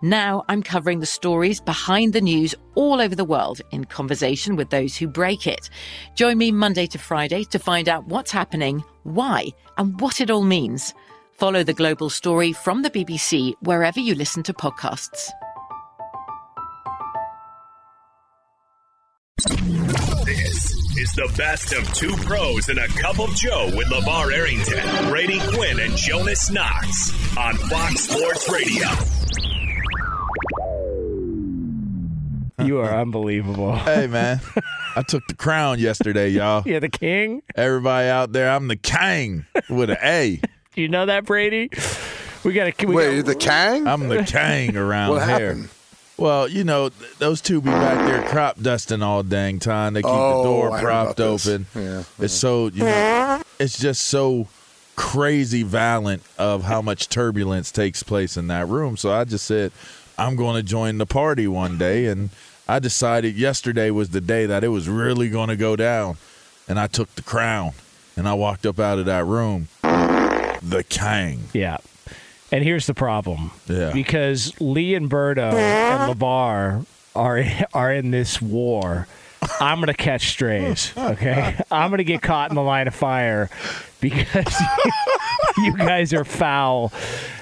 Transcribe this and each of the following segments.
Now I'm covering the stories behind the news all over the world in conversation with those who break it. Join me Monday to Friday to find out what's happening, why, and what it all means. Follow the global story from the BBC wherever you listen to podcasts. This is the best of two pros and a cup of Joe with LeVar Arrington, Brady Quinn, and Jonas Knox on Fox Sports Radio. You are unbelievable. Hey man, I took the crown yesterday, y'all. You're the king. Everybody out there, I'm the king with an A. Do you know that, Brady? We got to. Wait, you're the king? I'm the king around What here. happened? Well, you know, th- those two be back there crop dusting all dang time. They keep Oh, the door propped open. Yeah, It's so you know, it's just so crazy violent of how much turbulence takes place in that room. So I just said, I'm going to join the party one day, and I decided yesterday was the day that it was really going to go down, and I took the crown and I walked up out of that room, the king. Yeah. And here's the problem. Yeah. Because Lee and Berto and uh-huh. LeVar are are in this war. I'm gonna catch strays. Okay. I'm gonna get caught in the line of fire because you guys are foul.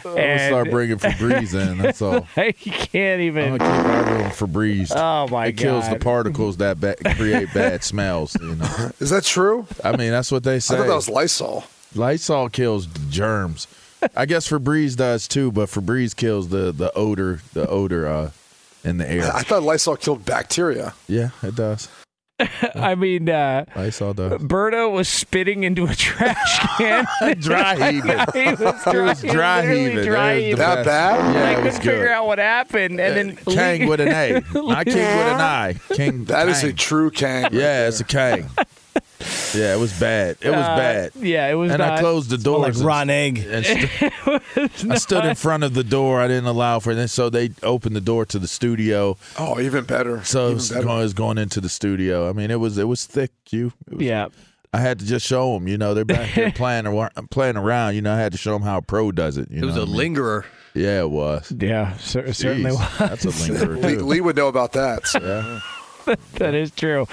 I'm gonna start bringing Febreze in. That's all. you can't even. I'm gonna keep our room Febreze. Oh my it kills the particles that ba- create bad smells. You know, Is that true? I mean that's what they say. I thought that was Lysol. Lysol kills germs. I guess Febreze does too, but Febreze kills the the odor, the odor uh, in the air. I thought Lysol killed bacteria. Yeah, it does. I mean, uh, Lysol does. Berto was spitting into a trash can. Dry heaving. he was dry, was dry he was literally heaving. dry There's heaving. That best. bad? Yeah, I it couldn't was figure good. out what happened, and then King Lee- with an A, not King with an I. King. That is a true Kang. right Yeah, it's a there. King. Yeah, it was bad. It was Uh, bad. Yeah, it was. Bad. And I not- closed the Smelled like doors. and- rotten egg. and st- I stood in front of the door. I didn't allow for it. So they opened the door to the studio. Oh, even better. So it even was better. going, it was going into the studio. I mean, it was it was thick. You. It was- Yeah. I had to just show them. You know, they're back there playing ar- playing around. You know, I had to show them how a pro does it. You It was know a what I mean? lingerer. Yeah, it was. Yeah, cer- certainly Jeez, was. That's a lingerer Lee, too. Lee would know about that. so. That is true.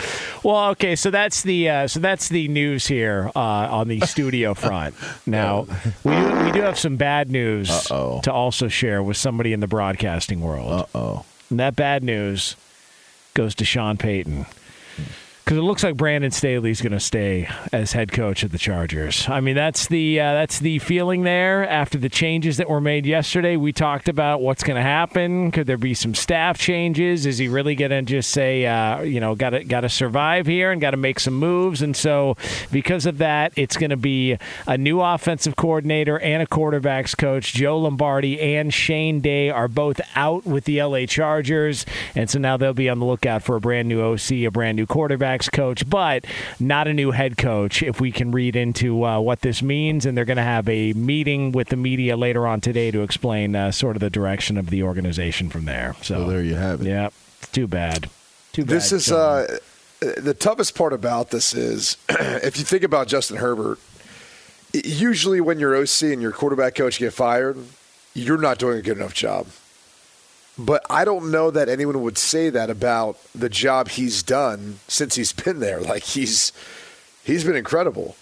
Well, okay, so that's the uh, so that's the news here uh, on the studio front. Now we do, we do have some bad news Uh-oh. to also share with somebody in the broadcasting world, Uh oh. and that bad news goes to Sean Payton. Because it looks like Brandon Staley's going to stay as head coach of the Chargers. I mean, that's the uh, that's the feeling there after the changes that were made yesterday. We talked about what's going to happen. Could there be some staff changes? Is he really going to just say, uh, you know, got to got to survive here and got to make some moves? And so, because of that, it's going to be a new offensive coordinator and a quarterbacks coach. Joe Lombardi and Shane Day are both out with the LA Chargers, and so now they'll be on the lookout for a brand new OC, a brand new quarterbacks coach, but not a new head coach. If we can read into uh, what this means, and they're going to have a meeting with the media later on today to explain uh, sort of the direction of the organization from there. So, So there you have it. yeah, it's too bad. Too bad. This is uh, the toughest part about this is if you think about Justin Herbert. Usually, when your OC and your quarterback coach get fired, you're not doing a good enough job. But I don't know that anyone would say that about the job he's done since he's been there. Like he's he's been incredible,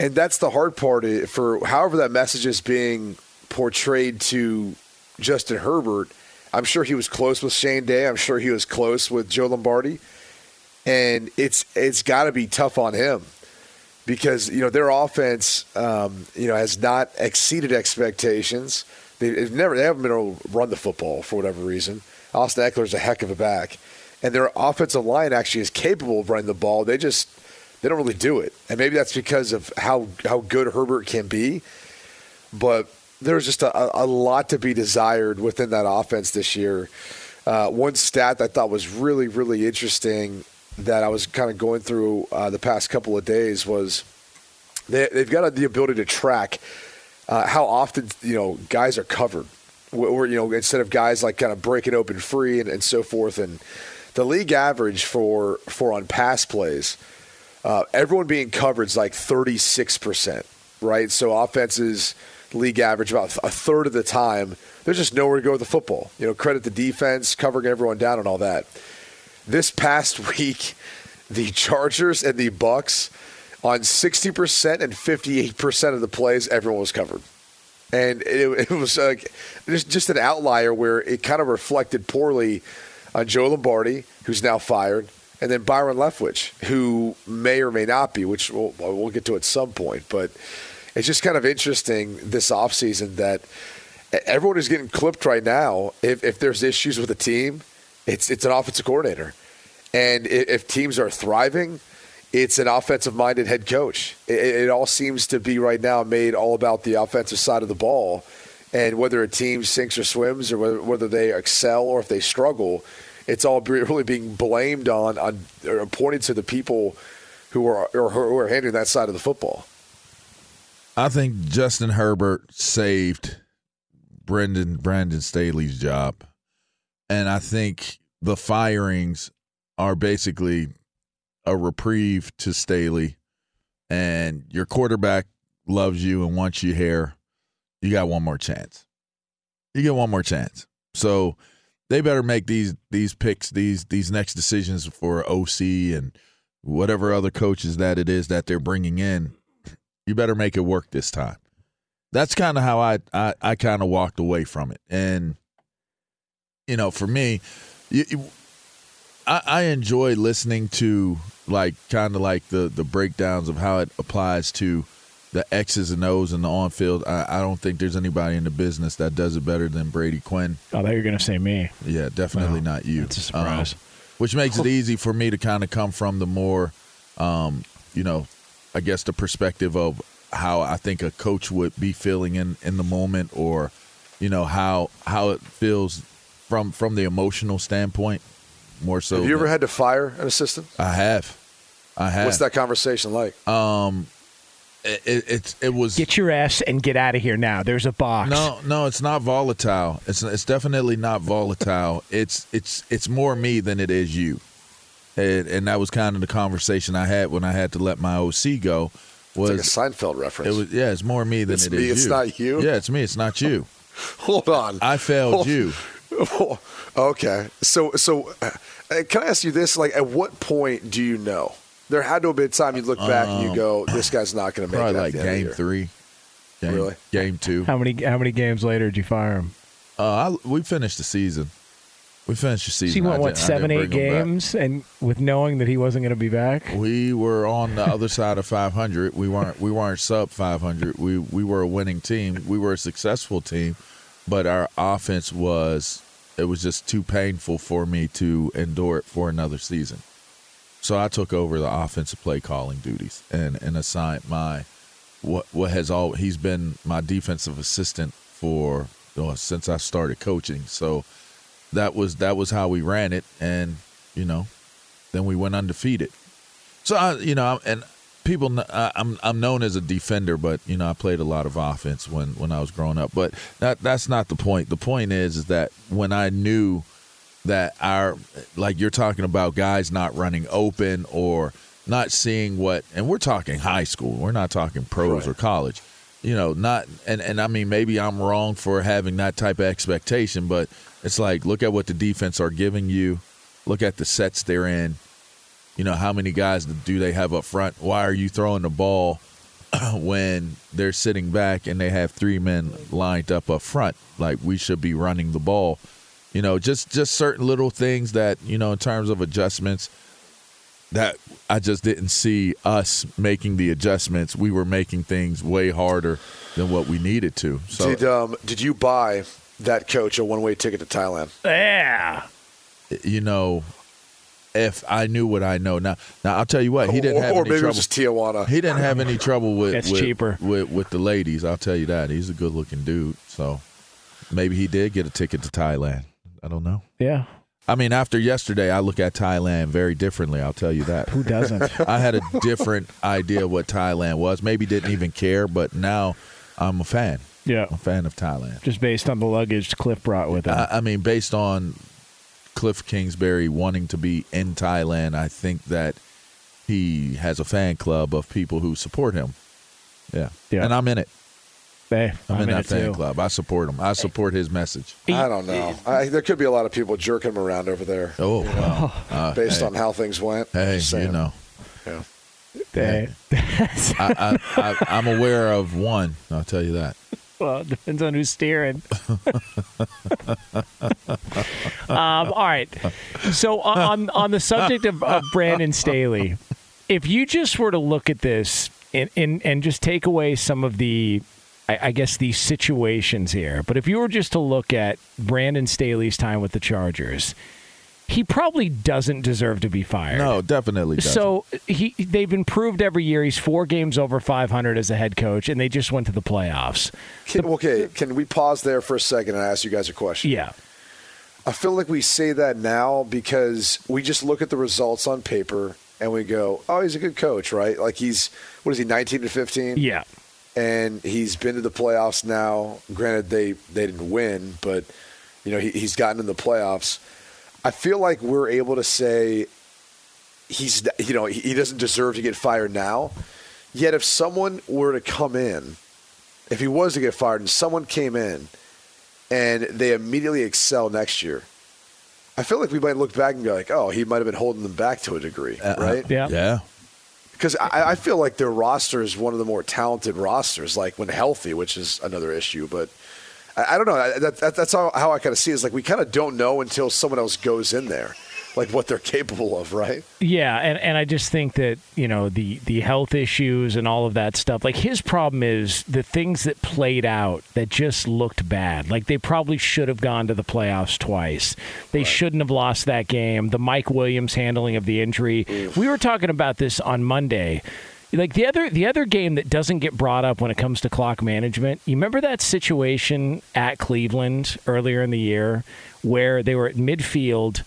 and that's the hard part eh, for however that message is being portrayed to Justin Herbert. I'm sure he was close with Shane Day. I'm sure he was close with Joe Lombardi, and it's it's got to be tough on him because you know their offense, um, you know, has not exceeded expectations. They, have never they haven't been able to run the football for whatever reason. Austin Ekeler's a heck of a back, and their offensive line actually is capable of running the ball. They just they don't really do it, and maybe that's because of how how good Herbert can be. But there's just a, a lot to be desired within that offense this year. Uh, one stat that I thought was really really interesting that I was kind of going through uh, the past couple of days was they, they've got the ability to track uh, how often you know guys are covered, or you know instead of guys like kind of breaking open free and, and so forth. And the league average for for on pass plays, uh, everyone being covered is like thirty six percent, right? So offenses league average about a third of the time. There's just nowhere to go with the football. You know, credit the defense covering everyone down and all that. This past week, the Chargers and the Bucs on 60% and 58% of the plays, everyone was covered. And it, it was uh, like just an outlier where it kind of reflected poorly on Joe Lombardi, who's now fired, and then Byron Leftwich, who may or may not be, which we'll, we'll get to at some point. But it's just kind of interesting this offseason that everyone is getting clipped right now. If, if there's issues with a team, it's, it's an offensive coordinator. And if teams are thriving – it's an offensive minded head coach. It, it, all seems to be right now made all about the offensive side of the ball. And whether a team sinks or swims, or whether, whether they excel or if they struggle, it's all really being blamed on, on or pointed to the people who are, or who are handling that side of the football. I think Justin Herbert saved Brendan Brandon Staley's job. And I think the firings are basically a reprieve to Staley and your quarterback loves you and wants you here, you got one more chance. You get one more chance. So they better make these these picks, these these next decisions for OC and whatever other coaches that it is that they're bringing in. You better make it work this time. That's kind of how I I, I kind of walked away from it, and you know, for me, you, I, I enjoy listening to like kind of like the the breakdowns of how it applies to the X's and O's and the on field. I, I, don't think there's anybody in the business that does it better than Brady Quinn. Oh, that you're going to say me. Yeah, definitely no, not you. It's a surprise. Um, which makes it easy for me to kind of come from the more, um, you know, I guess the perspective of how I think a coach would be feeling in in the moment, or you know how how it feels from from the emotional standpoint more so. Have you ever had to fire an assistant? I have. I have. What's that conversation like? Um, it, it, it, it was get your ass and get out of here now. There's a box. No, no, it's not volatile. It's it's definitely not volatile. it's it's it's more me than it is you, and, and that was kind of the conversation I had when I had to let my OC go. Was it's like a Seinfeld reference? It was yeah. It's more me than it's it me, is It's you. not you. Yeah, it's me. It's not you. Hold on. I failed Hold. you. okay. So so uh, can I ask you this? Like, at what point do you know? There had to have been time you look back um, and you go, "This guy's not going to make probably it." like game three, game, really, game two. How many how many games later did you fire him? Uh, I, we finished the season. We finished the season. So you went what seven, eight games, and with knowing that he wasn't going to be back. We were on the other side of 500. We weren't. We weren't sub 500. We we were a winning team. We were a successful team, but our offense was. It was just too painful for me to endure it for another season. So I took over the offensive play calling duties and and assigned my what what has all he's been my defensive assistant for since I started coaching. So that was that was how we ran it, and you know, then we went undefeated. So I, you know, and people, I'm I'm known as a defender, but you know, I played a lot of offense when when I was growing up. But that that's not the point. The point is, is that when I knew that our, like you're talking about, guys not running open or not seeing what, and we're talking high school. We're not talking pros right. or college. You know, not and and I mean maybe I'm wrong for having that type of expectation, but it's like look at what the defense are giving you, look at the sets they're in. You know, how many guys do they have up front? Why are you throwing the ball when they're sitting back and they have three men lined up up front? Like we should be running the ball. You know, just just certain little things that you know in terms of adjustments that I just didn't see us making the adjustments. We were making things way harder than what we needed to. So Did um did you buy that coach a one way ticket to Thailand? Yeah. you know, if I knew what I know now, now I'll tell you what he didn't or, have or any maybe it trouble. was just Tijuana. He didn't have any trouble with It's with, cheaper. with with the ladies. I'll tell you that he's a good looking dude. So maybe he did get a ticket to Thailand. I don't know. Yeah. I mean, after yesterday, I look at Thailand very differently. I'll tell you that. Who doesn't? I had a different idea what Thailand was. Maybe didn't even care, but now I'm a fan. yeah. I'm a fan of Thailand. Just based on the luggage Cliff brought with him. I, I mean, based on Cliff Kingsbury wanting to be in Thailand, I think that he has a fan club of people who support him. Yeah, Yeah. and I'm in it. hey, I'm, in in that fan too. club. I support him. I support his message. I don't know. I, there could be a lot of people jerking him around over there. Oh, well, uh, based hey, on how things went. hey, you know, Yeah. Hey. I, I, I, I'm aware of one. I'll tell you that. Well, it depends on who's steering. um, all right. So on on the subject of, of Brandon Staley, if you just were to look at this and and, and just take away some of the I, I guess these situations here, but if you were just to look at Brandon Staley's time with the Chargers, he probably doesn't deserve to be fired. No, definitely. Doesn't. So he they've improved every year. He's four games over 500 as a head coach, and they just went to the playoffs. Can, okay, can we pause there for a second and ask you guys a question? Yeah, I feel like we say that now because we just look at the results on paper and we go, "Oh, he's a good coach, right?" Like he's what is he, 19 to 15? yeah, and he's been to the playoffs now. Granted, they they didn't win, but you know he, he's gotten in the playoffs. I feel like we're able to say he's you know he, he doesn't deserve to get fired now. Yet, if someone were to come in, if he was to get fired, and someone came in and they immediately excel next year, I feel like we might look back and be like, "Oh, he might have been holding them back to a degree, Uh, right?" yeah. yeah, because I, I feel like their roster is one of the more talented rosters, like when healthy, which is another issue. But I, I don't know. I- That, that, that's how, how I kind of see it. Is like we kind of don't know until someone else goes in there, like what they're capable of, right? Yeah, and, and I just think that you know the the health issues and all of that stuff. Like his problem is the things that played out that just looked bad. Like they probably should have gone to the playoffs twice. They shouldn't have lost that game. The Mike Williams handling of the injury. We were talking about this on Monday. Like the other the other game that doesn't get brought up when it comes to clock management. You remember that situation at Cleveland earlier in the year where they were at midfield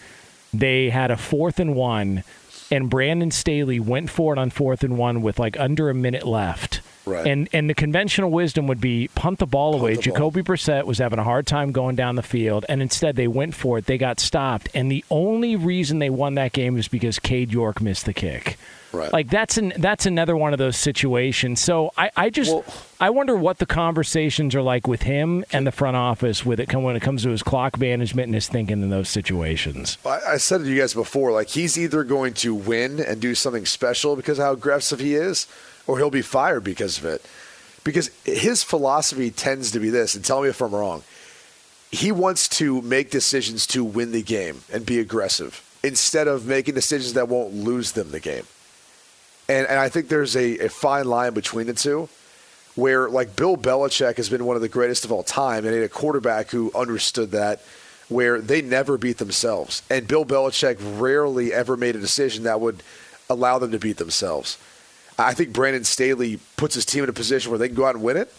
they had a fourth and one, and Brandon Staley went for it on fourth and one with like under a minute left. Right. And and the conventional wisdom would be punt the ball away. the ball. Jacoby Brissett was having a hard time going down the field, and instead they went for it. They got stopped, and the only reason they won that game is because Cade York missed the kick. Right. Like that's an that's another one of those situations. So I, I just Well- I wonder what the conversations are like with him and the front office with it when it comes to his clock management and his thinking in those situations. I, I said it to you guys before. Like he's either going to win and do something special because of how aggressive he is, or he'll be fired because of it. Because his philosophy tends to be this, and tell me if I'm wrong. He wants to make decisions to win the game and be aggressive instead of making decisions that won't lose them the game. And, and I think there's a, a fine line between the two where, like, Bill Belichick has been one of the greatest of all time, and he had a quarterback who understood that, where they never beat themselves. And Bill Belichick rarely ever made a decision that would allow them to beat themselves. I think Brandon Staley puts his team in a position where they can go out and win it,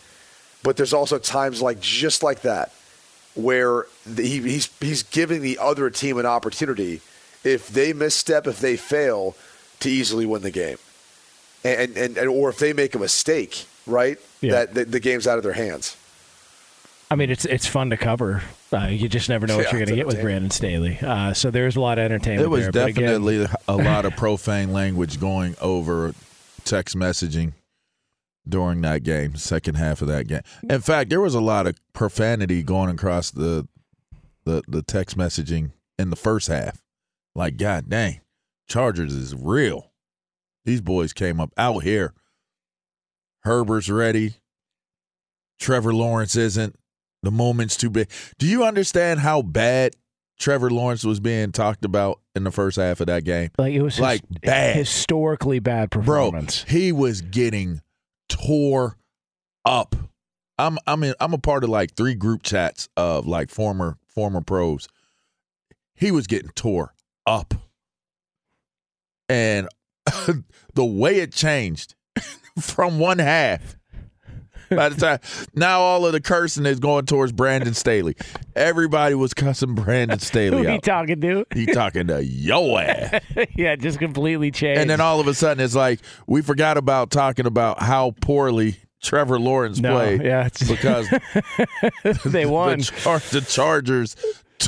but there's also times like just like that where the, he, he's he's giving the other team an opportunity if they misstep, if they fail, to easily win the game, and and, and or if they make a mistake, right? Yeah. That the, the game's out of their hands. I mean, it's it's fun to cover. Uh, you just never know what Yeah, you're going to get with. Brandon Staley. Uh, so there's a lot of entertainment. it was there. But again- definitely a lot of profane language going over text messaging during that game, second half of that game. In fact, there was a lot of profanity going across the the the text messaging in the first half. Like, God dang, Chargers is real. These boys came up out here. Herbert's ready. Trevor Lawrence isn't. The moment's too big. Do you understand how bad Trevor Lawrence was being talked about in the first half of that game. Like it was his- Like, bad. historically bad performance. Bro, he was getting tore up. I'm I'm in, I'm a part of like three group chats of like former former pros. He was getting tore up. And the way it changed from one half by the time now all of the cursing is going towards Brandon Staley. Everybody was cussing Brandon Who Staley he out. talking to? he talking to yo ass. yeah, just completely changed. And then all of a sudden, it's like we forgot about talking about how poorly Trevor Lawrence No, played. yeah, because they won. the, Char- the Chargers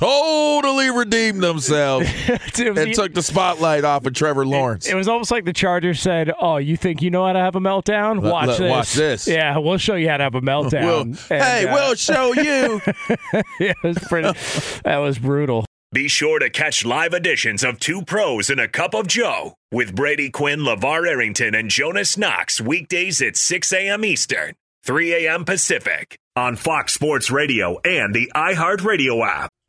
totally redeemed themselves It was- and took the spotlight off of Trevor Lawrence. It was almost like the Chargers said, "Oh, you think you know how to have a meltdown? Let- Watch let- this. watch this." Yeah, we'll show you how to have a meltdown." We'll- And, hey, uh, we'll show you. yeah, it was pretty. that was brutal. Be sure to catch live editions of Two Pros and a Cup of Joe with Brady Quinn, LeVar Arrington, and Jonas Knox weekdays at 6 a.m. Eastern, 3 a.m. Pacific on Fox Sports Radio and the iHeartRadio app.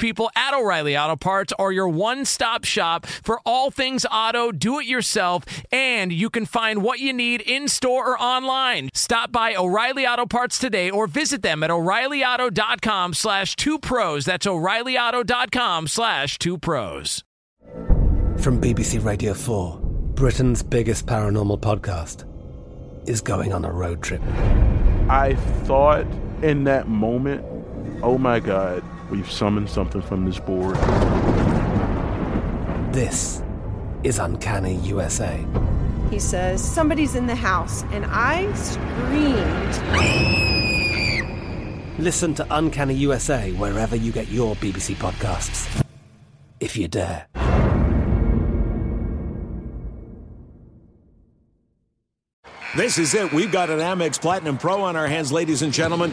people at O'Reilly Auto Parts are your one stop shop for all things auto, do it yourself, and you can find what you need in store or online. Stop by O'Reilly Auto Parts today or visit them at o'ReillyAuto.com slash two pros. That's o'ReillyAuto.com slash two pros. From BBC Radio 4, Britain's biggest paranormal podcast is going on a road trip. I thought in that moment, oh my God, we've summoned something from this board. This is Uncanny USA. He says, Somebody's in the house. And I screamed. Listen to Uncanny USA wherever you get your BBC podcasts, if you dare. This is it. We've got an Amex Platinum Pro on our hands, ladies and gentlemen.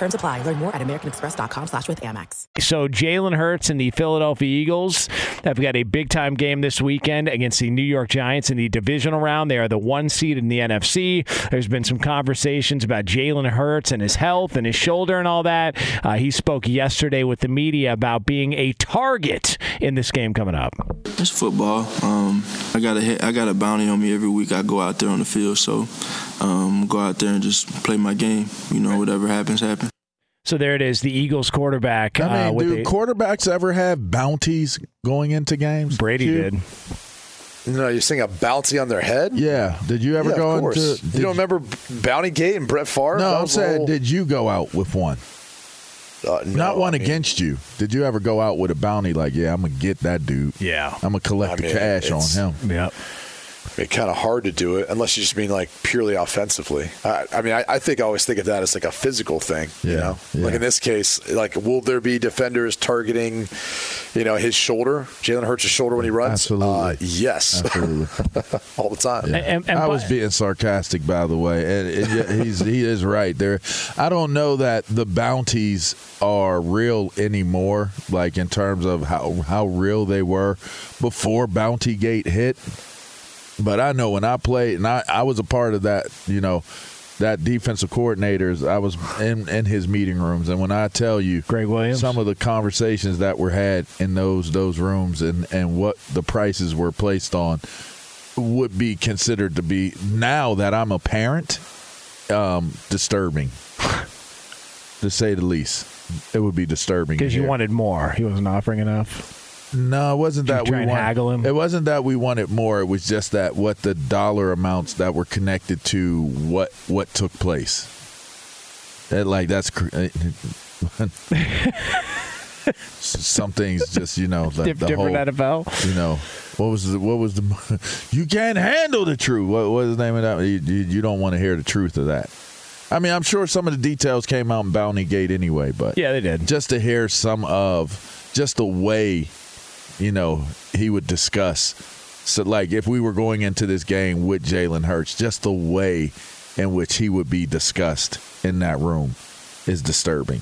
Terms apply. Learn more at americanexpress.com slash with Amex. So Jalen Hurts and the Philadelphia Eagles have got a big time game this weekend against the New York Giants in the divisional round. They are the one seed in the NFC. There's been some conversations about Jalen Hurts and his health and his shoulder and all that. Uh, he spoke yesterday with the media about being a target in this game coming up. It's football. Um, I got a hit, I got a bounty on me every week. I go out there on the field, so um, go out there and just play my game. You know, whatever happens, happens. So there it is, the Eagles quarterback. I mean, uh, with do a- quarterbacks ever have bounties going into games? Brady Q? did. No, you're saying a bounty on their head? Yeah. Did you ever Yeah, go of course. into? you did don't remember Bounty Gate and Brett Favre? No, I'm saying, whole- did you go out with one? Uh, no, Not one I mean, against you. Did you ever go out with a bounty like, yeah, I'm gonna get that dude. Yeah. I'm gonna collect I the mean, cash on him. Yep. It's kind of hard to do it unless you just mean like purely offensively. I, I mean, I, I think I always think of that as like a physical thing. You Yeah, know, yeah. like in this case, like will there be defenders targeting, you know, his shoulder, Jalen Hurts' shoulder when he runs? Absolutely. Uh, yes, Absolutely. all the time. And- and- and I was being sarcastic, by the way, and, and he's he is right there. I don't know that the bounties are real anymore, like in terms of how how real they were before Bounty Gate hit. But I know when I played, and I, I was a part of that, you know, that defensive coordinators. I was in, in his meeting rooms, and when I tell you, Gregg Williams, some of the conversations that were had in those those rooms, and and what the prices were placed on, would be considered to be now that I'm a parent, um, disturbing, to say the least. It would be disturbing because you wanted more. He wasn't offering enough. No, it wasn't Did that we wanted, haggle him? It wasn't that we wanted more. It was just that what the dollar amounts that were connected to what what took place. That like that's some things just you know the, the different whole NFL. you know what was the what was the you can't handle the truth. What was the name of that? You, you don't want to hear the truth of that. I mean, I'm sure some of the details came out in Bounty Gate anyway, but Yeah, they did. just to hear some of just the way you know he would discuss. So like if we were going into this game with Jalen Hurts just the way in which he would be discussed in that room is disturbing.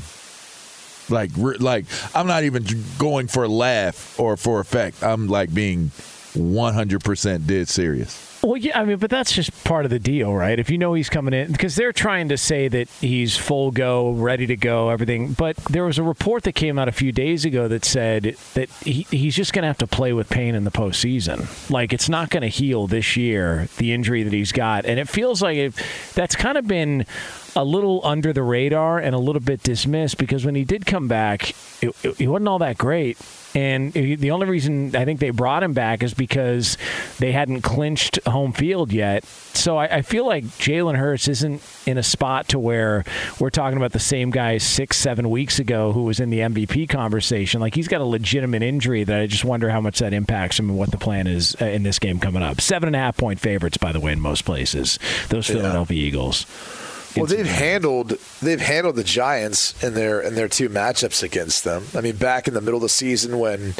Like like I'm not even going for a laugh or for effect. I'm like being 100% dead serious Well, yeah, I mean, but that's just part of the deal, right? If you know he's coming in, because they're trying to say that he's full go, ready to go, everything. But there was a report that came out a few days ago that said that he, he's just going to have to play with pain in the postseason. Like, it's not going to heal this year, the injury that he's got. And it feels like it, that's kind of been a little under the radar and a little bit dismissed because when he did come back, it, it wasn't all that great. And the only reason I think they brought him back is because they hadn't clinched home field yet. So I, I feel like Jalen Hurts isn't in a spot to where we're talking about the same guy six, seven weeks ago who was in the MVP conversation. Like he's got a legitimate injury that I just wonder how much that impacts him and what the plan is uh, in this game coming up. Seven and a half point favorites, by the way, in most places. Those Philadelphia Eagles. Well, they've handled they've handled the Giants in their in their two matchups against them. I mean, back in the middle of the season when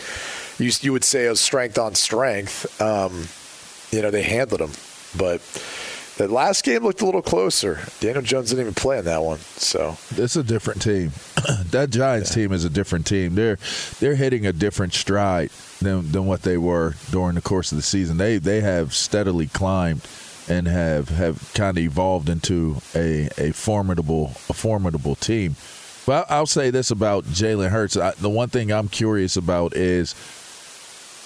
you you would say it was strength on strength, um, you know, they handled them. But that last game looked a little closer. Daniel Jones didn't even play in that one, so it's a different team. that Giants team is a different team. They're they're hitting a different stride than than what they were during the course of the season. They they have steadily climbed and have have kind of evolved into a a formidable a formidable team. But I'll say this about Jalen Hurts. I, the one thing I'm curious about is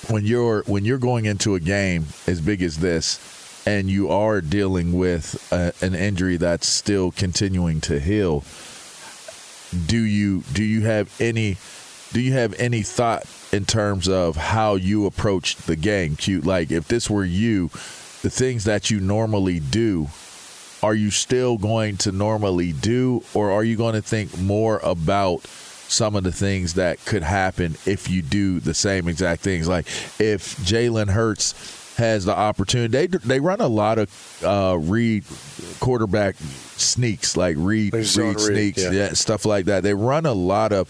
when you're when you're going into a game as big as this and you are dealing with a, an injury that's still continuing to heal do you do you have any do you have any thought in terms of how you approach the game cute like if this were you the things that you normally do are you still going to normally do or are you going to think more about some of the things that could happen if you do the same exact things like if Jalen Hurts has the opportunity they they run a lot of uh, read quarterback sneaks like read Like zone read read, sneaks yeah. yeah, stuff like that they run a lot of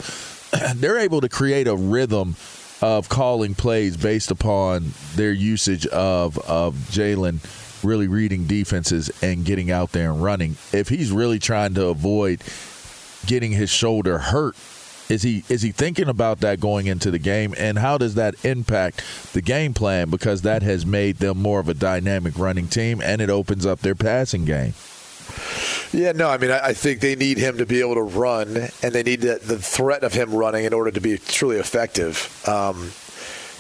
they're able to create a rhythm of calling plays based upon their usage of of Jalen really reading defenses and getting out there and running. If he's really trying to avoid getting his shoulder hurt, is he is he thinking about that going into the game and how does that impact the game plan because that has made them more of a dynamic running team and it opens up their passing game. Yeah, no, I mean, I, I think they need him to be able to run, and they need the, the threat of him running in order to be truly effective. Um,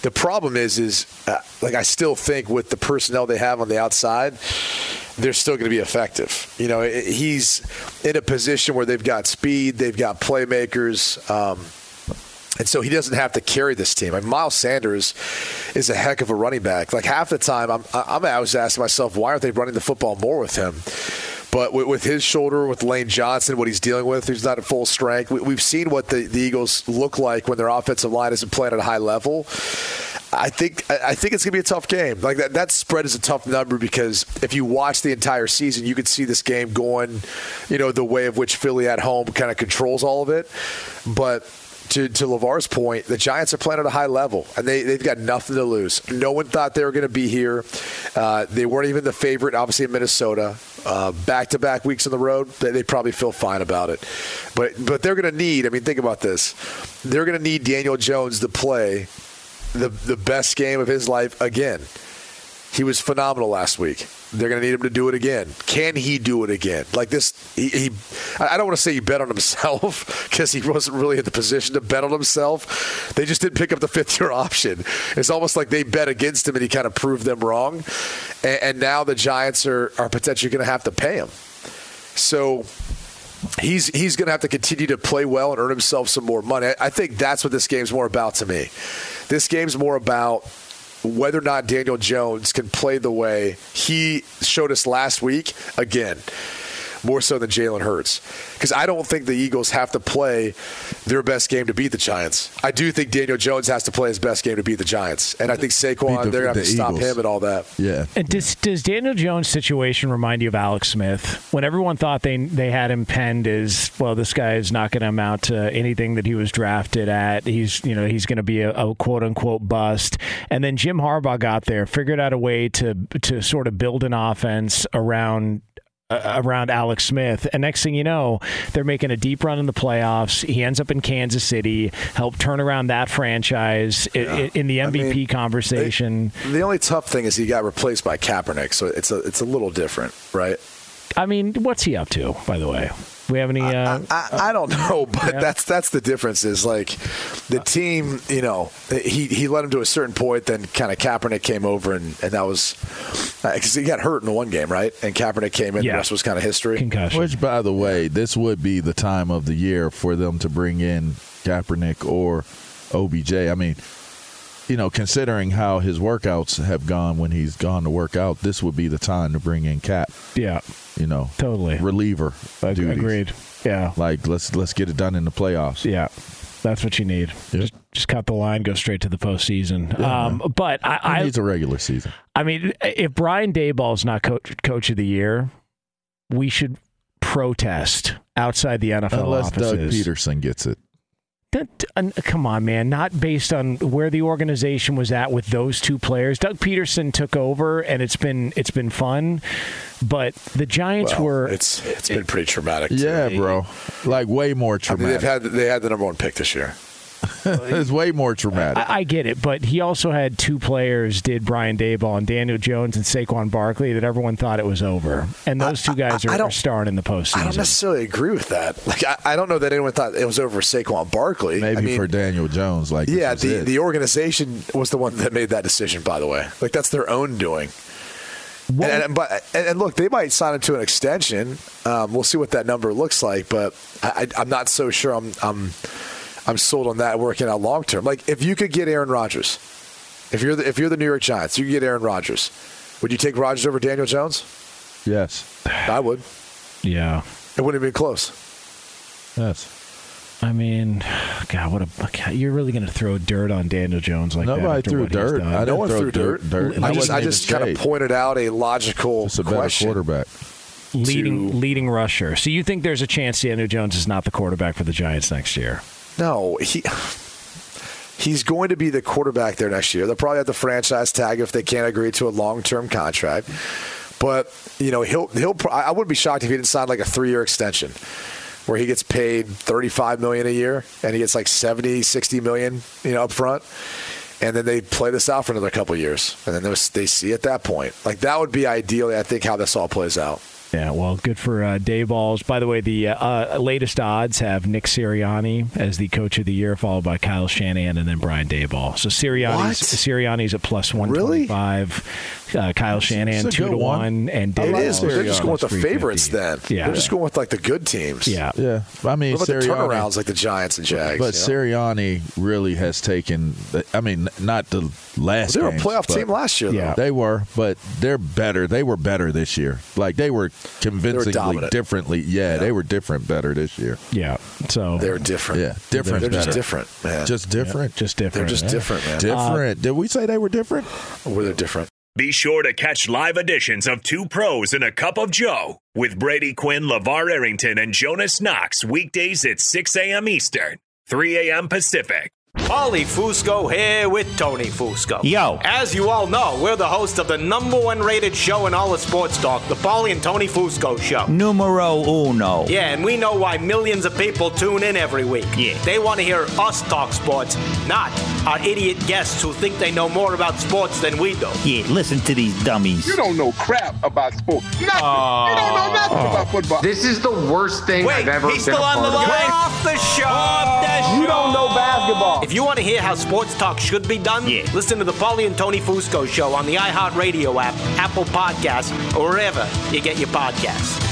the problem is, is uh, like I still think with the personnel they have on the outside, they're still going to be effective. You know, it, he's in a position where they've got speed, they've got playmakers. Um, and so he doesn't have to carry this team. I mean, Miles Sanders is a heck of a running back. Like half the time, I'm, I'm I was asking myself, why aren't they running the football more with him? But with, with his shoulder, with Lane Johnson, what he's dealing with, he's not at full strength. We, we've seen what the, the Eagles look like when their offensive line isn't playing at a high level. I think I think it's gonna be a tough game. Like that that spread is a tough number because if you watch the entire season, you could see this game going, you know, the way of which Philly at home kind of controls all of it. But to, to LeVar's point, the Giants are playing at a high level, and they, they've got nothing to lose. No one thought they were going to be here. Uh, they weren't even the favorite, obviously, in Minnesota. Back to back weeks on the road, they, they probably feel fine about it. But, but they're going to need, I mean, think about this. They're going to need Daniel Jones to play the, the best game of his life again. He was phenomenal last week. They're going to need him to do it again. Can he do it again? Like this, he. he I don't want to say he bet on himself because he wasn't really in the position to bet on himself. They just didn't pick up the fifth year option. It's almost like they bet against him and he kind of proved them wrong. And, and now the Giants are are potentially going to have to pay him. So he's he's going to have to continue to play well and earn himself some more money. I, I think that's what this game's more about to me. This game's more about whether or not Daniel Jones can play the way he showed us last week again. More so than Jalen Hurts. Because I don't think the Eagles have to play their best game to beat the Giants. I do think Daniel Jones has to play his best game to beat the Giants. And I think Saquon, the- they're going to have the to stop him and all that. Yeah. And does does Daniel Jones' situation remind you of Alex Smith? When everyone thought they they had him penned as well, this guy is not going to amount to anything that he was drafted at. He's you know he's going to be a, a quote unquote bust. And then Jim Harbaugh got there, figured out a way to to sort of build an offense around uh, around Alex Smith. And next thing you know, they're making a deep run in the playoffs. He ends up in Kansas City, helped turn around that franchise i- i- in the MVP conversation. The only tough thing is he got replaced by Kaepernick, so it's a it's a little different, right? I mean, what's he up to, by the way? We have any? Uh, I, I don't know, but that's that's the difference. Is like the team, you know, he he led him to a certain point, then kind of Kaepernick came over, and, and that was because he got hurt in the one game, right? And Kaepernick came in. Yeah. The rest was kind of history. Concussion. Which, by the way, this would be the time of the year for them to bring in Kaepernick or OBJ. I mean, you know, considering how his workouts have gone when he's gone to work out, this would be the time to bring in Cap. Yeah, you know, totally reliever. Ag- duties. agreed. Yeah, like let's let's get it done in the playoffs. Yeah, that's what you need. Just, just cut the line, go straight to the postseason. Yeah, um, but I, I, needs a regular season. I mean, if Brian Daboll is not coach coach of the year, we should protest outside the NFL Unless Doug. Pederson gets it. That- uh, come on, man. Not based on where the organization was at with those two players. Doug Pederson took over, and it's been it's been fun. But the Giants Well, were. It's it's been pretty traumatic. too. Yeah, bro. Like way more I mean, traumatic. they've had they had the number one pick this year. it's way more traumatic. I, I get it, but he also had two players, did Brian Daboll and Daniel Jones and Saquon Barkley, that everyone thought it was over, and those two guys I are, are starring in the postseason. I don't necessarily agree with that. Like I, I don't know that anyone thought it was over Saquon Barkley. Maybe I mean, for Daniel Jones, like yeah, the it. the organization was the one that made that decision. By the way, like that's their own doing. And, and- but and, and look, they might sign him to an extension. Um, we'll see what that number looks like, but I, I, I'm not so sure. I'm I'm I'm sold on that working out long term. Like if you could get Aaron Rodgers, if you're the, if you're the New York Giants, you could get Aaron Rodgers. Would you take Rodgers over Daniel Jones? yes, I would. Yeah. It wouldn't have been close. Yes. I mean, God, what a God, you're really going to throw dirt on Daniel Jones like that? Nobody after threw dirt. done? I No didn't one threw dirt. dirt. dirt. I just I just kind of pointed out a logical It's a better question. quarterback. leading leading rusher. So you think there's a chance Daniel Jones is not the quarterback for the Giants next year? No, he he's going to be the quarterback there next year. They'll probably have the franchise tag if they can't agree to a long term contract. But you know he'll he'll. I wouldn't be shocked if he didn't sign like a three year extension, where he gets paid thirty five million a year and he gets like 70, 60 million, you know, up front. And then they play this out for another couple years, and then they see at that point. Like that would be ideally, I think, how this all plays out. Yeah, well, good for uh, Dabolls. By the way, the uh, uh, latest odds have Nick Sirianni as the coach of the year, followed by Kyle Shanahan and then Brian Daboll. So Sirianni's What? Sirianni's at plus one twenty five. Uh, Kyle Shanahan it's two to one. one, and It Daboll is, but they're just going with the favorites then. Yeah, They're just going with like the good teams. yeah. Yeah, I mean, What about the turnarounds like the Giants and Jags? But you know? Sirianni really has taken. the- I mean, not the last. They were a playoff team last year, though. Yeah. They were, but they're better. They were better this year. Like they were convincingly differently. Yeah, they were different, better this year. Yeah. So They're different. Yeah, different. They're just different, man. Just different. just different. They're just different, man. different. Did we say they were different? Were they're different. Be sure to catch live editions of Two Pros and a Cup of Joe with Brady Quinn, LeVar Arrington, and Jonas Knox weekdays at 6 a.m. Eastern, 3 a.m. Pacific. Paulie Fusco here with Tony Fusco. Yo. As you all know, we're the host of the number one rated show in all of sports talk, the Paulie and Tony Fusco Show. Numero uno. Yeah, and we know why millions of people tune in every week. Yeah. They want to hear us talk sports, not our idiot guests who think they know more about sports than we do. Yeah, listen to these dummies. You don't know crap about sports. Nothing. you don't know nothing oh. about football. This is the worst thing Wait, I've ever he's been still a on the part of. Off the show. Off the show. You don't know basketball. If you want to hear how sports talk should be done, listen to the Paulie and Tony Fusco show on the iHeartRadio app, Apple Podcasts, or wherever you get your podcasts.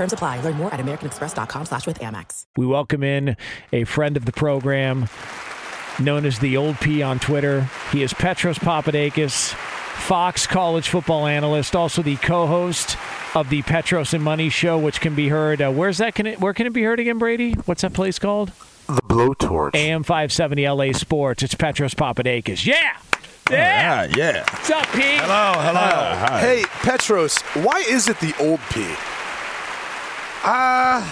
Terms apply. Learn more at americanexpress.com slash with Amex. We welcome in a friend of the program, known as the Old P on Twitter. He is Petros Papadakis, Fox college football analyst, also the co-host of the Petros and Money Show, which can be heard. Uh, where's that? Can it? Where can it be heard again, Brady? What's that place called? The Blowtorch. AM 570 LA Sports. It's Petros Papadakis. Yeah. Yeah, yeah. What's up, P? Hello, hello. Hey, Petros, why is it the old P? Uh,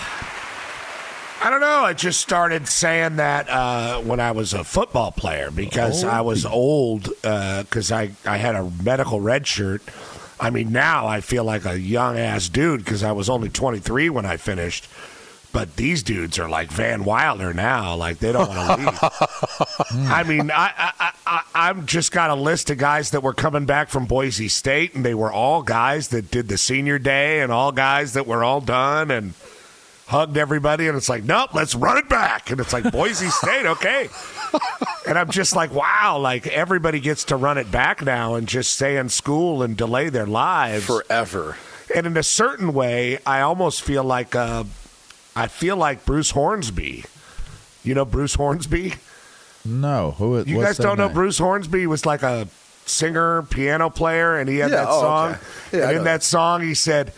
I don't know. I just started saying that uh, when I was a football player because I was old because I, I had a medical red shirt. I mean, now I feel like a young ass dude because I was only 23 when I finished. But these dudes are like Van Wilder now. Like they don't want to leave. I mean, I, I, I, I'm just got a list of guys that were coming back from Boise State, and they were all guys that did the senior day, and all guys that were all done and hugged everybody. And it's like, nope, let's run it back. And it's like Boise State, okay. And I'm just like, wow, like everybody gets to run it back now and just stay in school and delay their lives forever. And in a certain way, I almost feel like uh, I feel like Bruce Hornsby. You know Bruce Hornsby? No, who? You what's guys don't know? Bruce Hornsby was like a singer, piano player, and he had Yeah, that oh, song. okay. Yeah, and in that song, he said,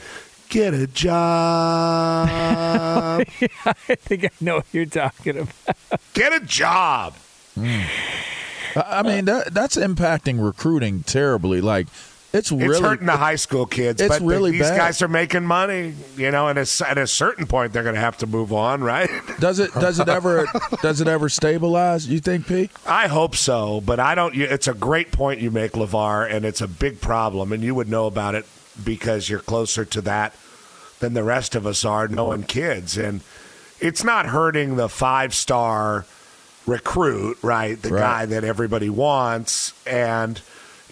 "Get a job, I think I know what you're talking about. get a job." Hmm. I I mean, that, that's impacting recruiting terribly. Like, it's really it's hurting the high school kids. It's but the- really these bad. guys are making money, you know, and at a certain point, they're going to have to move on, right? Does it? Does it ever? does it ever stabilize? You think, Pete? I hope so, but I don't. It's a great point you make, LeVar, and it's a big problem, and you would know about it because you're closer to that than the rest of us are, knowing kids, and it's not hurting the five star recruit, right? The Right. guy that everybody wants, and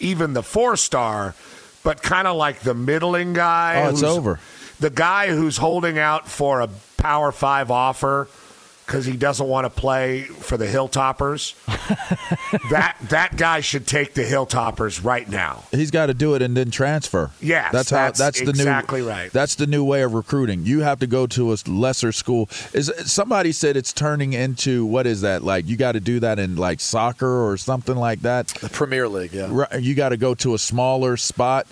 even the four star, but kind of like the middling guy. Oh, it's over. The guy who's holding out for a Power Five offer because he doesn't want to play for the Hilltoppers. that that guy should take the Hilltoppers right now. He's got to do it and then transfer. Yes, that's how. that's That's the exactly new. right. That's the new way of recruiting. You have to go to a lesser school. Is somebody said it's turning into what is that like? You got to do that in like soccer or something like that. The Premier League, yeah. Right, you got to go to a smaller spot.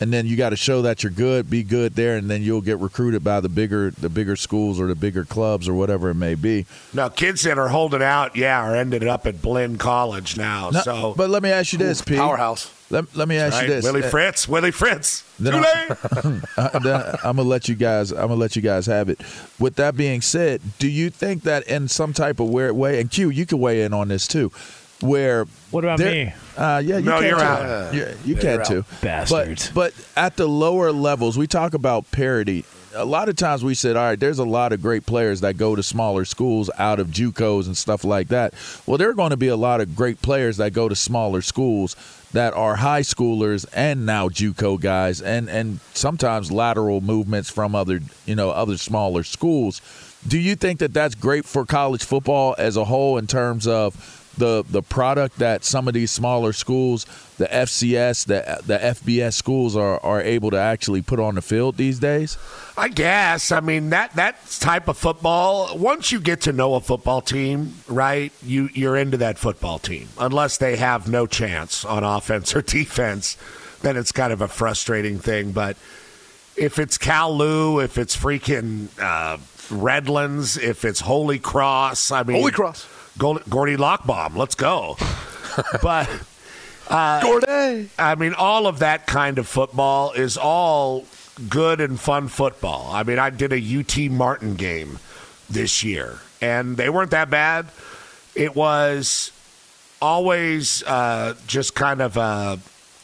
And then you got to show that you're good, be good there, and then you'll get recruited by the bigger, the bigger schools or the bigger clubs or whatever it may be. Now, kids that are holding out, yeah, are ended up at Blinn College now. No, so, but let me ask you this, Pete. Powerhouse. Let, let me ask Right, you this. Willie Uh, Fritz, Willie Fritz. Then Too late. I, I'm gonna let you guys. I'm gonna let you guys have it. With that being said, do you think that in some type of weird way, and Q, you can weigh in on this too, where What about me? Uh, yeah, you No, can you're too. out. Yeah, you can you're too. out. Bastards. But but at the lower levels, we talk about parity. A lot of times we said, all right, there's a lot of great players that go to smaller schools out of JUCOs and stuff like that. Well, there are going to be a lot of great players that go to smaller schools that are high schoolers and now JUCO guys, and and sometimes lateral movements from other you know other smaller schools. Do you think that that's great for college football as a whole in terms of the the product that some of these smaller schools, the FCS, the the FBS schools are are able to actually put on the field these days? I guess. I mean that that type of football. Once you get to know a football team, right? You you're into that football team. Unless they have no chance on offense or defense, then it's kind of a frustrating thing. But if it's Cal Lu, if it's freaking uh, Redlands, if it's Holy Cross, I mean Holy Cross. Gordie Lockbaum, let's go. but uh, Gordie. I mean, all of that kind of football is all good and fun football. I mean, I did a UT Martin game this year, and they weren't that bad. It was always uh, just kind of a,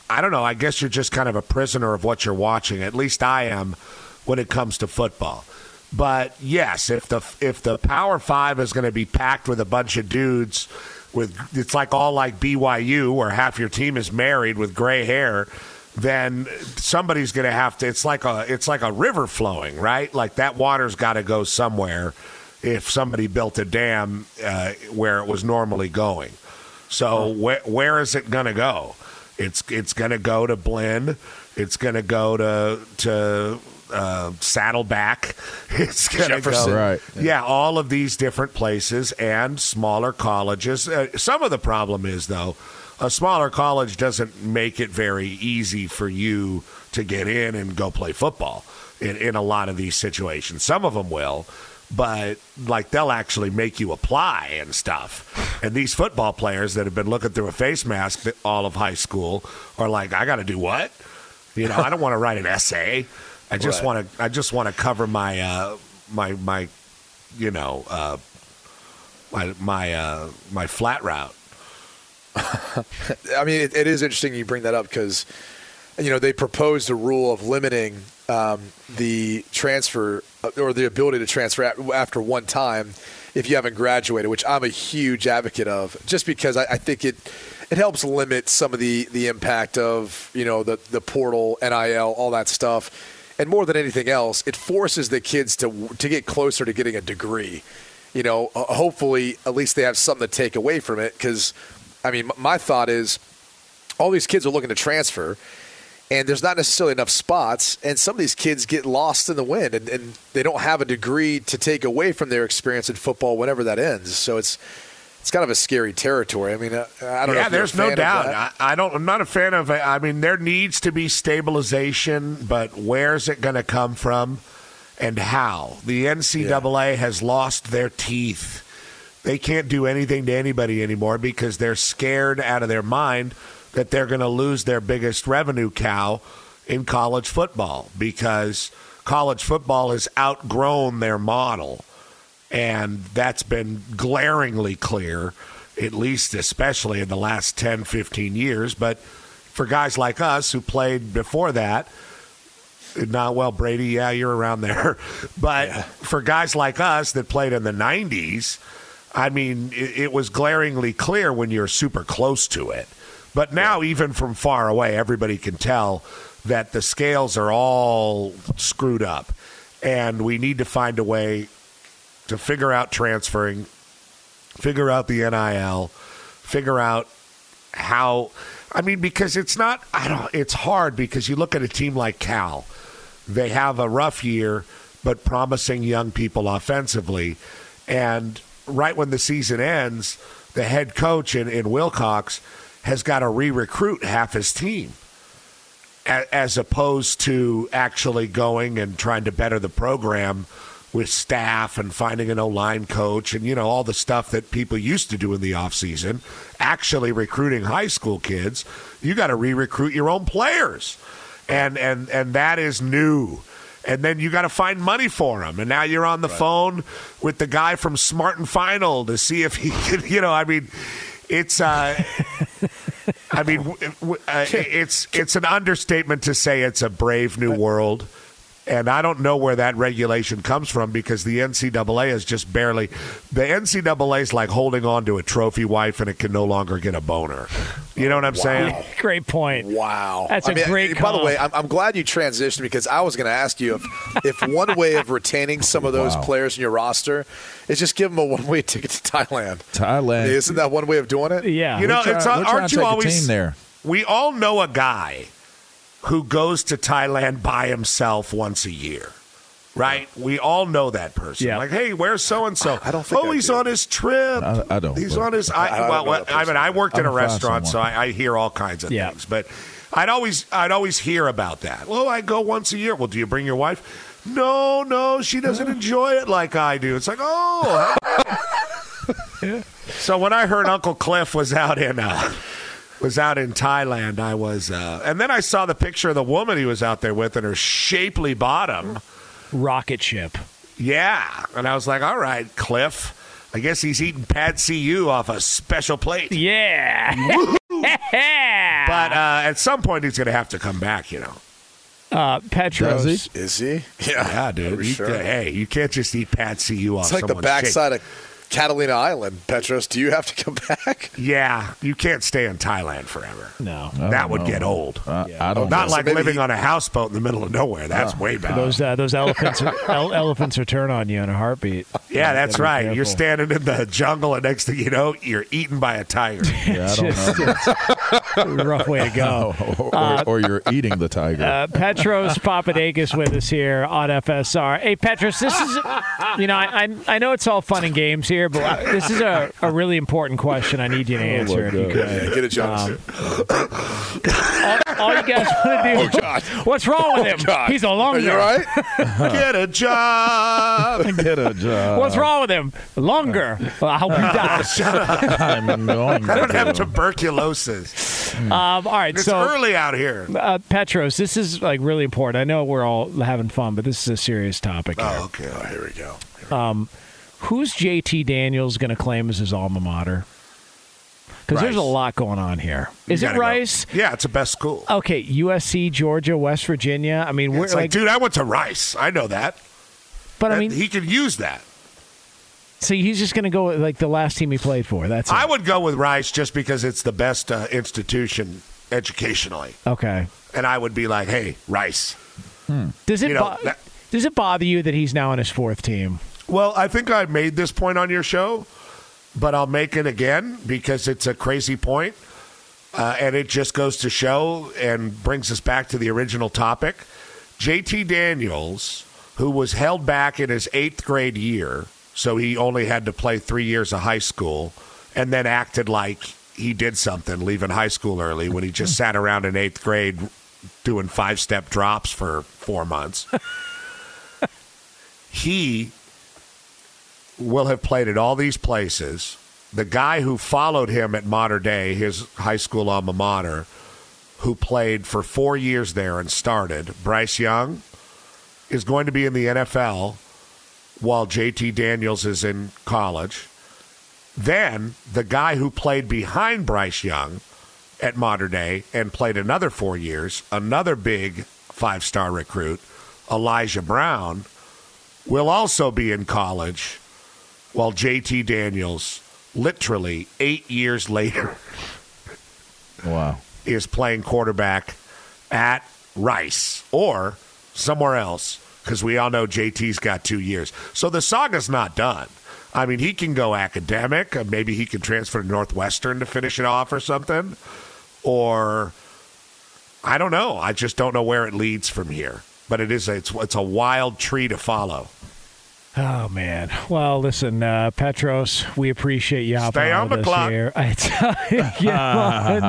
I don't know, I guess you're just kind of a prisoner of what you're watching. At least I am when it comes to football. But yes, if the if the Power Five is going to be packed with a bunch of dudes with it's like all like BYU where half your team is married with gray hair, then somebody's going to have to. It's like a it's like a river flowing, right? Like that water's got to go somewhere. If somebody built a dam uh, where it was normally going, so where where is it going to go? It's it's going to go to Blinn. It's going to go to to uh, Saddleback. It's going to Jefferson. go Right. Yeah, all of these different places and smaller colleges. Uh, some of the problem is though, a smaller college doesn't make it very easy for you to get in and go play football in, in a lot of these situations. Some of them will, but like they'll actually make you apply and stuff. And these football players that have been looking through a face mask all of high school are like, I got to do what? You know, I don't want to write an essay. I just Right. want to. I just want to cover my uh, my my, you know, uh, my my uh, my flat route. I mean, it, it is interesting you bring that up because, you know, they proposed a rule of limiting um, the transfer uh, or the ability to transfer after one time if you haven't graduated, which I'm a huge advocate of, just because I, I think it it helps limit some of the the impact of you know the the portal, NIL, all that stuff. And more than anything else, it forces the kids to to get closer to getting a degree. You know, uh, hopefully, at least they have something to take away from it. Because, I mean, my thought is, all these kids are looking to transfer, and there's not necessarily enough spots, and some of these kids get lost in the wind, and, and they don't have a degree to take away from their experience in football whenever that ends. So it's it's kind of a scary territory. I mean, uh, I don't know. yeah, if you're a there's no doubt. I, I don't. I'm not a fan of. it. I mean, there needs to be stabilization, but where's it going to come from, and how? The NCAA has lost their teeth. They can't do anything to anybody anymore because they're scared out of their mind that they're going to lose their biggest revenue cow in college football because college football has outgrown their model and that's been glaringly clear at least especially in the last 10 15 years. But for guys like us who played before that not well brady yeah you're around there. But for guys like us that played in the 90s i mean it, it was glaringly clear when you're super close to it. But now even from far away everybody can tell that the scales are all screwed up. And we need to find a way to figure out transferring, figure out the NIL, figure out how. I mean, because it's not. I don't. It's hard because you look at a team like Cal. They have a rough year, but promising young people offensively, and right when the season ends, the head coach in, in Wilcox has got to re-recruit half his team as opposed to actually going and trying to better the program with staff and finding an O-line coach and you know all the stuff that people used to do in the offseason actually recruiting high school kids you got to re-recruit your own players. And and and that is new. And then you got to find money for them and now you're on the phone with the guy from Smart and Final to see if he can you know I mean it's uh I mean, uh, it's it's an understatement to say it's a brave new world, and I don't know where that regulation comes from because the NCAA is just barely. The NCAA is like holding on to a trophy wife and it can no longer get a boner. You know what I'm saying? Great point. Wow, That's a a great By the way, I'm, I'm glad you transitioned because I was going to ask you if if one way of retaining some of those Wow. players in your roster is just give them a one way ticket to Thailand. Thailand. Isn't that one way of doing it? Yeah. You know, We're it's trying- we're trying aren't to you take a always team there. We all know a guy who goes to Thailand by himself once a year. Right? We all know that person. Yeah. Like, hey, where's so and so? I don't think Oh, I he's do. on his trip. I- I don't, He's on his. I I, well, I mean, I worked in a I'm gonna find restaurant, so. I, I hear all kinds of Yeah. things. But I'd always, I'd always hear about that. Well, I go once a year. Well, do you bring your wife? No, no, she doesn't enjoy it like I do. It's like, oh. yeah. So when I heard Uncle Cliff was out in uh, was out in Thailand, I was, uh, and then I saw the picture of the woman he was out there with and her shapely bottom. Rocket ship. Yeah, and I was like, all right, Cliff. I guess he's eating Pad See Ew off a special plate. Yeah. But uh, at some point, he's going to have to come back, you know. uh, Petros. Does Is he? Yeah, dude. for You- sure. hey, you can't just eat Pad See Ew off It's like the someone's backside of Catalina Island. Petros, do you have to come back? Yeah, you can't stay in Thailand forever. No. That would know. get old. I, I don't Not know. like maybe living he- on a houseboat in the middle of nowhere. That's way better. Those uh, those elephants ele- elephants will turn on you in a heartbeat. Yeah, that's that's right. You're standing in the jungle, and next thing you know, you're eaten by a tiger. Yeah, I don't Just- know. rough way to go. or, or, or you're eating the tiger. Uh, Petros Papadakis with us here on FSR. Hey, Petros, this is, you know, I, I I know it's all fun and games here, but I- this is a, a really important question. I need you to answer my if you could. Yeah, get it, Johnson. all, all you guys want to do. God. What's wrong with him? God. He's a Are longer. you all right? Get a job. Get a job. What's wrong with him? Longer. Well, I hope he dies. I'm going I don't have tuberculosis. Um, all right, It's so early out here. uh, Petros, this is like really important. I know we're all having fun, but this is a serious topic. Here. Oh, okay. Oh, here we go. Who's JT Daniels going to claim as his alma mater? Because there's a lot going on here. Is it gotta go. Rice? Yeah, it's the best school. Okay, USC, Georgia, West Virginia. I mean, we're It's like, like, dude, I went to Rice. I know that. but I mean, he could use that. so he's just going to go with like the last team he played for. That's it. I would go with Rice just because it's the best uh, institution educationally, okay. and I would be like, hey, Rice. Does it You know, bo- that- does it bother you that he's now on his fourth team? Well, I think I made this point on your show, but I'll make it again because it's a crazy point, uh, and it just goes to show and brings us back to the original topic. JT Daniels, who was held back in his eighth grade year, so he only had to play three years of high school, and then acted like he did something, leaving high school early when he just sat around in eighth grade doing five step drops for four months. he will have played at all these places. The guy who followed him at Mater Dei, his high school alma mater, who played for four years there and started, Bryce Young, is going to be in the NFL while JT Daniels is in college. Then the guy who played behind Bryce Young at Mater Dei and played another four years, another big five star recruit, Elijah Brown, will also be in college while JT Daniels, literally eight years later, Wow. is playing quarterback at Rice or somewhere else because we all know JT's got two years. So the saga's not done. I mean, he can go academic. uh, Maybe he can transfer to Northwestern to finish it off or something. Or I don't know. I just don't know where it leads from here. But it is a, it's it's a wild tree to follow. Oh man. Well, listen, uh, Petros, we appreciate you hopping Stay on with the us clock. here. I get, him on,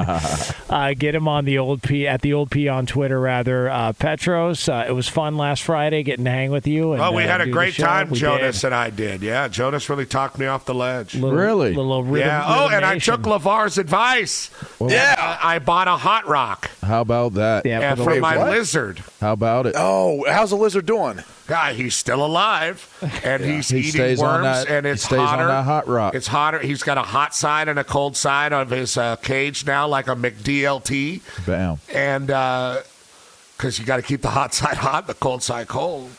uh, get him on the old P at the old P on Twitter rather. Uh, Petros, uh, it was fun last Friday getting to hang with you. And, Well, we uh, had a great time, We Jonas did. and I did. Yeah, Jonas really talked me off the ledge. Little- Really? little rhythm- yeah. Oh, rhythm and I took LeVar's advice. Well- yeah. I, I bought a hot rock How about that? Yeah, and for my lizard. How about it? Oh, how's the lizard doing? Guy, he's still alive, and he's He eating worms, that- and he it's hotter. that hot rock. It's hotter. He's got a hot side and a cold side of his uh, cage now, like a McDLT, Bam. and because you got to keep the hot side hot, the cold side cold,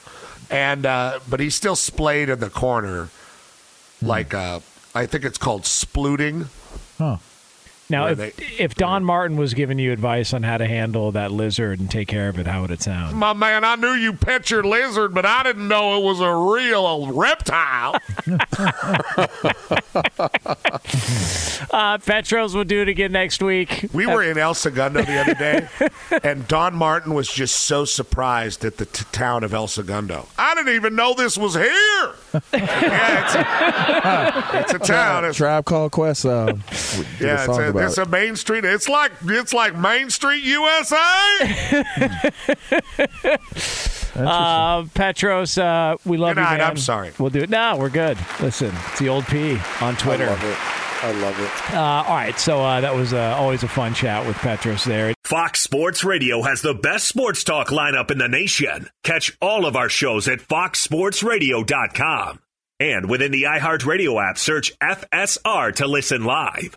and uh, but he's still splayed in the corner, like uh, I think it's called splooting. Huh. Now, if, they- if Don Martin was giving you advice on how to handle that lizard and take care of it, how would it sound? My man, I knew you pet your lizard, but I didn't know it was a real reptile. Uh, Petros will do it again next week. We were in El Segundo the other day, and Don Martin was just so surprised at the t- town of El Segundo. I didn't even know this was here. yeah, it's, it's a town. It's, Tribe Called Quest. Uh, a yeah, it's song a, about it's it. a Main Street. It's like it's like Main Street USA. Uh, Petros, uh, we love Good you, night. man. I'm sorry. We'll do it. No, we're good. Listen, it's the old P on Twitter. I love it. I love it. Uh, all right, so uh, that was uh, always a fun chat with Petros there. Fox Sports Radio has the best sports talk lineup in the nation. Catch all of our shows at foxsportsradio.com. And within the iHeartRadio app, search FSR to listen live.